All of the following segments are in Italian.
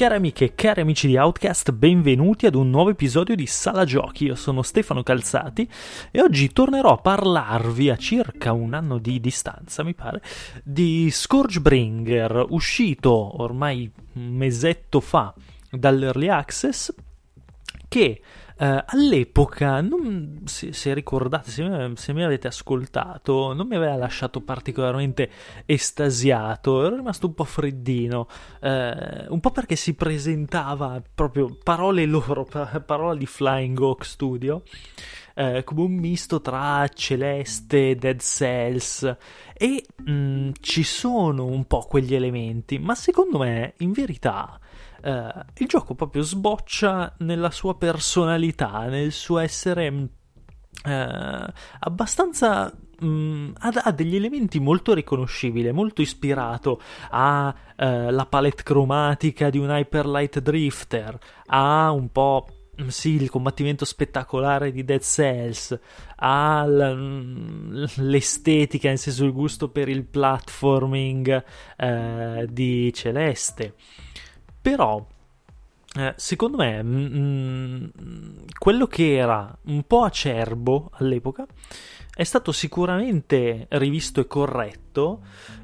Cari amiche e cari amici di Outcast, benvenuti ad un nuovo episodio di Sala Giochi. Io sono Stefano Calzati e oggi tornerò a parlarvi a circa un anno di distanza, mi pare, di Scourgebringer, uscito ormai un mesetto fa dall'Early Access, che Uh, all'epoca, non, se, se, ricordate, se, se, mi avete ascoltato, non mi aveva lasciato particolarmente estasiato, ero rimasto un po' freddino, uh, un po' perché si presentava proprio parole loro, parola di Flying Hawk Studio, uh, come un misto tra Celeste, Dead Cells e mh, mm, ci sono un po' quegli elementi, ma secondo me, in verità Uh, il gioco proprio sboccia nella sua personalità, nel suo essere uh, abbastanza mm, ha, ha, degli elementi molto riconoscibili, molto ispirato alla uh, palette cromatica di un Hyperlight Drifter, ha un po' mm, sì, il combattimento spettacolare di Dead Cells, ha mm, l'estetica, nel senso il gusto per il platforming uh, di Celeste. Però, eh, secondo me, mm, mm, quello che era un po' acerbo all'epoca è stato sicuramente rivisto e corretto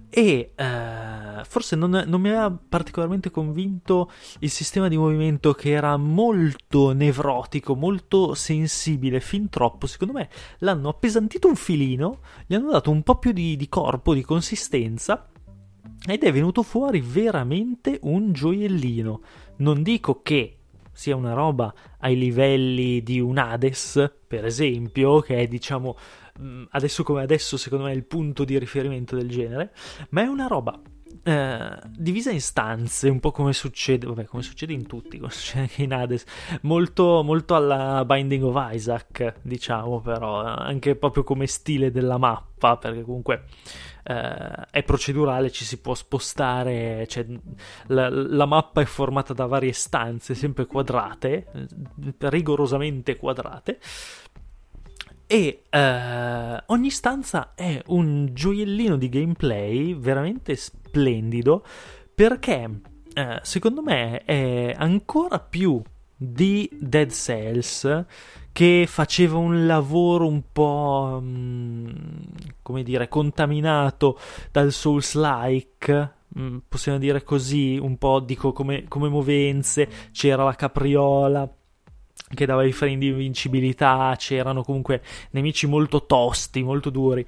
e eh, forse non, non, mi aveva particolarmente convinto il sistema di movimento che era molto nevrotico, molto sensibile, fin troppo. Secondo me l'hanno appesantito un filino, gli hanno dato un po' più di, di corpo, di consistenza ed è venuto fuori veramente un gioiellino. Non dico che sia una roba ai livelli di un Hades, per esempio, che è diciamo mm, adesso come adesso secondo me il punto di riferimento del genere, ma è una roba eh, divisa in stanze, un po' come succede, vabbè, come succede in tutti, come succede anche in Hades, molto, molto alla Binding of Isaac, diciamo, però, anche proprio come stile della mappa, perché comunque eh, è procedurale, ci si può spostare, cioè, la, la, mappa è formata da varie stanze, sempre quadrate, rigorosamente quadrate, e eh, ogni stanza è un gioiellino di gameplay veramente splendido perché eh, secondo me è ancora più di Dead Cells che faceva un lavoro un po' mm, come dire contaminato dal Souls-like mm, possiamo dire così un po' dico come, come movenze c'era la capriola che dava i frame di invincibilità, c'erano comunque nemici molto tosti, molto duri.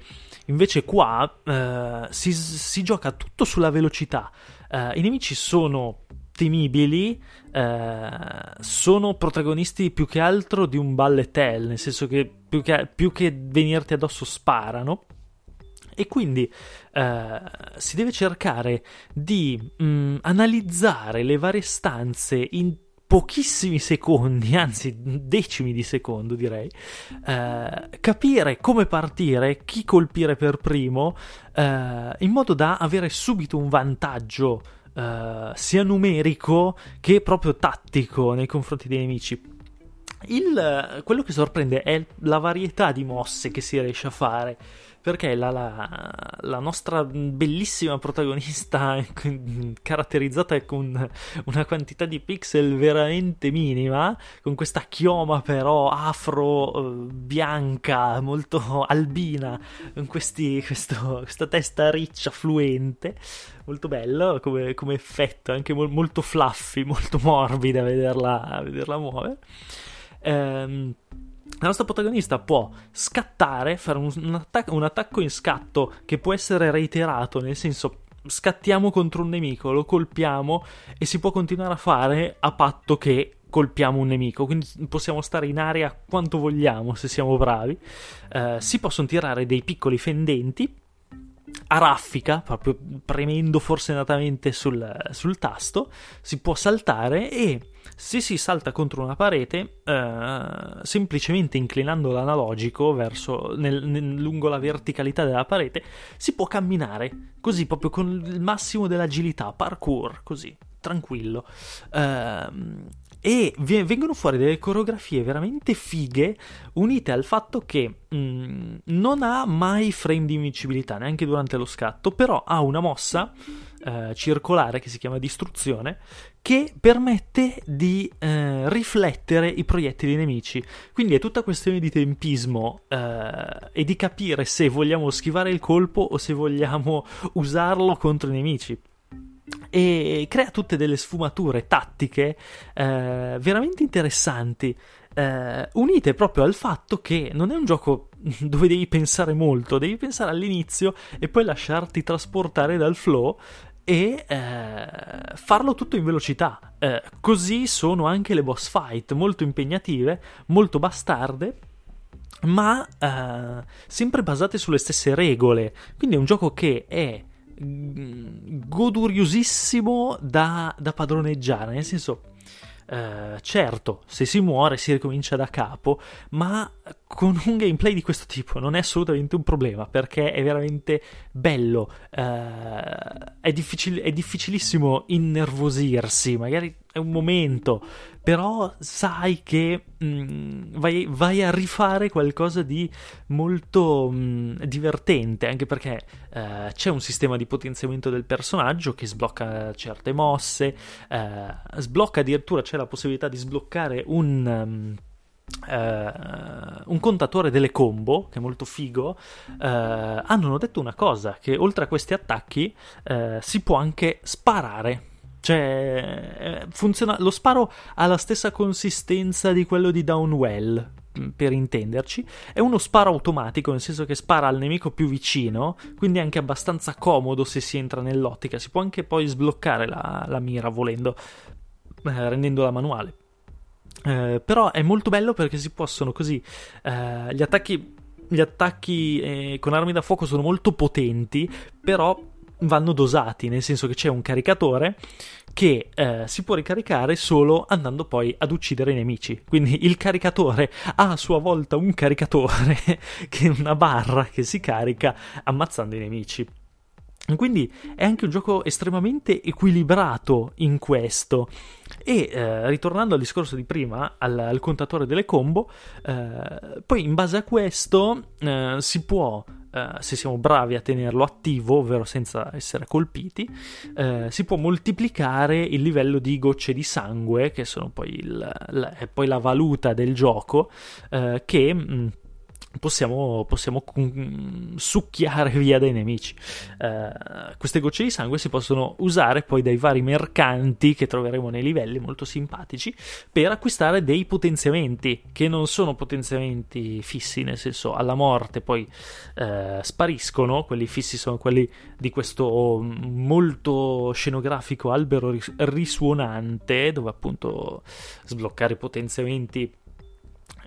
Invece qua eh, si, si, gioca tutto sulla velocità. Eh, I nemici sono temibili, eh, sono protagonisti più che altro di un ballet hell, nel senso che più che, più che venirti addosso sparano. E quindi eh, si deve cercare di mh, mm, analizzare le varie stanze in pochissimi secondi, anzi decimi di secondo direi, eh, capire come partire, chi colpire per primo, eh, in modo da avere subito un vantaggio eh, sia numerico che proprio tattico nei confronti dei nemici. Il, quello che sorprende è la varietà di mosse che si riesce a fare perché la, la, la, nostra bellissima protagonista caratterizzata con una quantità di pixel veramente minima, con questa chioma però afro eh, bianca, molto albina, con questi, questo, questa testa riccia, fluente, molto bello come, come effetto, anche mo- molto fluffy, molto morbida vederla, vederla muovere. Ehm, la nostra protagonista può scattare, fare un, un, attacco, un attacco in scatto che può essere reiterato, nel senso scattiamo contro un nemico, lo colpiamo e si può continuare a fare a patto che colpiamo un nemico, quindi possiamo stare in aria quanto vogliamo se siamo bravi. Uh, si possono tirare dei piccoli fendenti a raffica, proprio premendo forsennatamente sul, sul tasto, si può saltare e se si salta contro una parete, eh, semplicemente inclinando l'analogico verso, nel, nel, lungo la verticalità della parete, si può camminare così, proprio con il massimo dell'agilità, parkour, così, tranquillo. Eh, e vengono fuori delle coreografie veramente fighe unite al fatto che mh, mm, non ha mai frame di invincibilità neanche durante lo scatto però ha una mossa eh, circolare che si chiama distruzione, che permette di eh, riflettere i proiettili nemici. Quindi è tutta questione di tempismo eh, e di capire se vogliamo schivare il colpo o se vogliamo usarlo contro i nemici e crea tutte delle sfumature tattiche eh, veramente interessanti. Eh, unite proprio al fatto che non è un gioco dove devi pensare molto, devi pensare all'inizio e poi lasciarti trasportare dal flow e eh, farlo tutto in velocità. Eh, così sono anche le boss fight, molto impegnative, molto bastarde, ma eh, sempre basate sulle stesse regole. Quindi è un gioco che è goduriosissimo da, da padroneggiare, nel senso eh, certo, se si muore si ricomincia da capo, ma con un gameplay di questo tipo non è assolutamente un problema perché è veramente bello. Eh, è, difficil- è difficilissimo innervosirsi, magari è un momento, però sai che mh, mm, vai, vai, a rifare qualcosa di molto mh, mm, divertente, anche perché uh, c'è un sistema di potenziamento del personaggio che sblocca certe mosse, uh, sblocca addirittura, c'è la possibilità di sbloccare un... Um, Uh, un contatore delle combo che è molto figo. Uh, hanno detto una cosa che oltre a questi attacchi uh, si può anche sparare cioè, eh, funziona, lo sparo ha la stessa consistenza di quello di Downwell, mm, per intenderci. È uno sparo automatico, nel senso che spara al nemico più vicino, quindi è anche abbastanza comodo se si entra nell'ottica. Si può anche poi sbloccare la, la mira volendo, eh, rendendola manuale. Eh, però è molto bello perché si possono così. Eh, gli attacchi, gli attacchi eh, con armi da fuoco sono molto potenti, però vanno dosati, nel senso che c'è un caricatore che eh, si può ricaricare solo andando poi ad uccidere i nemici. Quindi il caricatore ha a sua volta un caricatore che è una barra che si carica ammazzando i nemici. Quindi è anche un gioco estremamente equilibrato in questo. E eh, ritornando al discorso di prima, al, al contatore delle combo, eh, poi in base a questo eh, si può Uh, se siamo bravi a tenerlo attivo, ovvero senza essere colpiti, uh, si può moltiplicare il livello di gocce di sangue, che sono poi, il, la, poi la valuta del gioco, uh, che mh, mm, possiamo, possiamo succhiare via dai nemici. Uh, queste gocce di sangue si possono usare poi dai vari mercanti che troveremo nei livelli molto simpatici per acquistare dei potenziamenti che non sono potenziamenti fissi, nel senso alla morte poi uh, spariscono, quelli fissi sono quelli di questo molto scenografico albero risuonante dove appunto sbloccare potenziamenti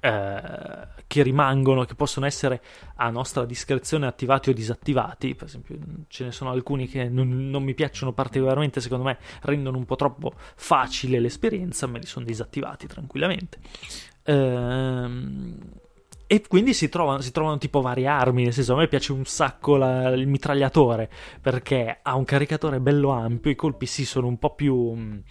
eh, che rimangono, che possono essere a nostra discrezione attivati o disattivati. Per esempio, ce ne sono alcuni che non, non mi piacciono particolarmente, secondo me rendono un po' troppo facile l'esperienza, me li sono disattivati tranquillamente. Ehm. E quindi si trovano, si trovano, tipo varie armi, nel senso a me piace un sacco la, il mitragliatore perché ha un caricatore bello ampio, i colpi sì sono un po' più, un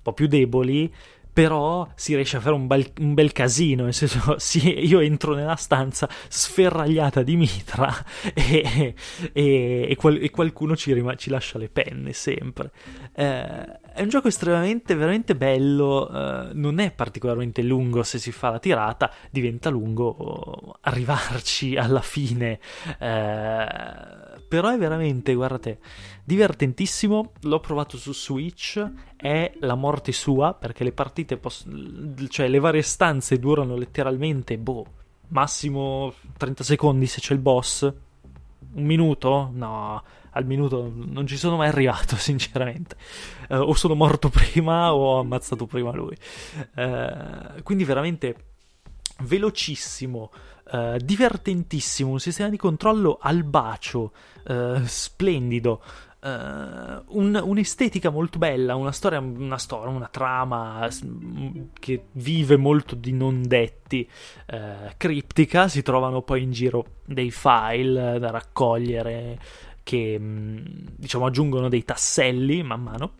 po' più deboli, però si riesce a fare un bel, un bel casino, nel senso, sì, io entro nella stanza sferragliata di mitra e, e, e, qual, e qualcuno ci, rima, ci, lascia le penne sempre. Eh, è un gioco estremamente, veramente bello, eh, non è particolarmente lungo se si fa la tirata, diventa lungo arrivarci alla fine, eh, però è veramente, guardate, divertentissimo, l'ho provato su Switch, è la morte sua perché le partite, poss- cioè le varie stanze durano letteralmente, boh, massimo 30 secondi se c'è il boss, un minuto? No, al minuto non ci sono mai arrivato, sinceramente. Uh, o sono morto prima o ho ammazzato prima lui. Uh, quindi veramente velocissimo, uh, divertentissimo, un sistema di controllo al bacio, splendido. Uh, un, un'estetica molto bella, una storia, una storia, una trama che vive molto di non detti, uh, criptica. Si trovano poi in giro dei file da raccogliere che mm, diciamo aggiungono dei tasselli man mano.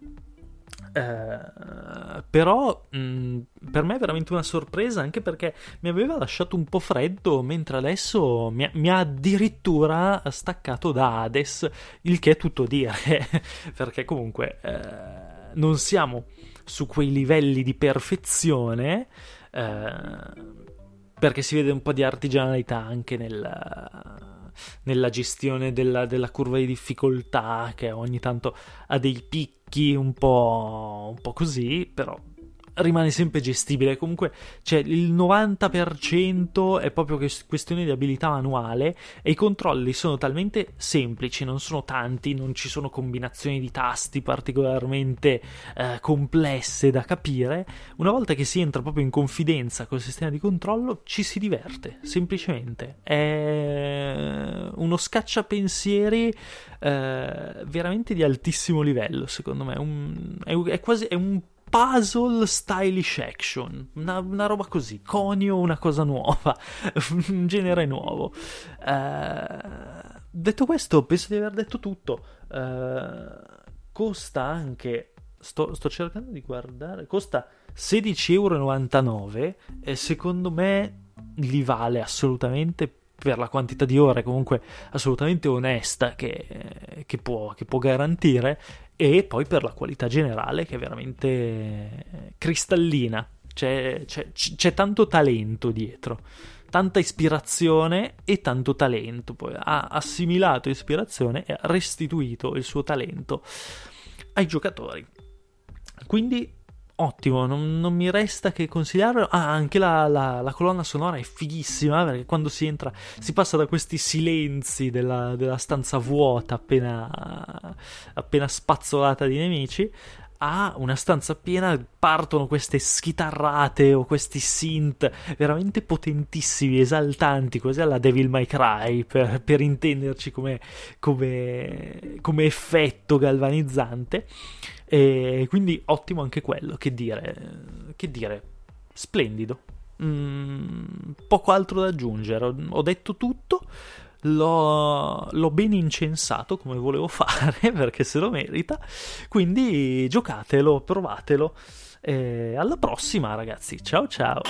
Uh, però mh, per me è veramente una sorpresa anche perché mi aveva lasciato un po' freddo mentre adesso mi, mi ha addirittura staccato da Hades il che è tutto dire perché comunque uh, non siamo su quei livelli di perfezione uh, perché si vede un po' di artigianalità anche nel nella gestione della, della, curva di difficoltà che ogni tanto ha dei picchi un po', un po' così, però rimane sempre gestibile. Comunque, cioè, il 90% è proprio questione di abilità manuale e i controlli sono talmente semplici, non sono tanti, non ci sono combinazioni di tasti particolarmente eh, complesse da capire. Una volta che si entra proprio in confidenza col sistema di controllo, ci si diverte, semplicemente. È uno scacciapensieri eh, veramente di altissimo livello, secondo me. Un, è, è quasi è un puzzle stylish action, una, una, roba così, conio una cosa nuova, un genere nuovo. Uh, detto questo, penso di aver detto tutto. Uh, costa anche, sto, sto, cercando di guardare, costa 16,99 euro e secondo me li vale assolutamente per la quantità di ore comunque assolutamente onesta che, che, può, che può garantire e poi per la qualità generale che è veramente cristallina. C'è, c'è, c'è tanto talento dietro, tanta ispirazione e tanto talento. Poi ha assimilato ispirazione e ha restituito il suo talento ai giocatori. Quindi ottimo, non, non, mi resta che consigliarlo. Ah, anche la, la, la, colonna sonora è fighissima perché quando si entra si passa da questi silenzi della, della stanza vuota appena, appena spazzolata di nemici a una stanza piena partono queste schitarrate o questi synth veramente potentissimi, esaltanti, così alla Devil May Cry per, per intenderci come, come, come effetto galvanizzante. E quindi ottimo anche quello, che dire, che dire splendido. Mm, poco altro da aggiungere, ho detto tutto. L'ho, l'ho, ben incensato come volevo fare perché se lo merita. Quindi giocatelo, provatelo. E alla prossima, ragazzi. Ciao ciao.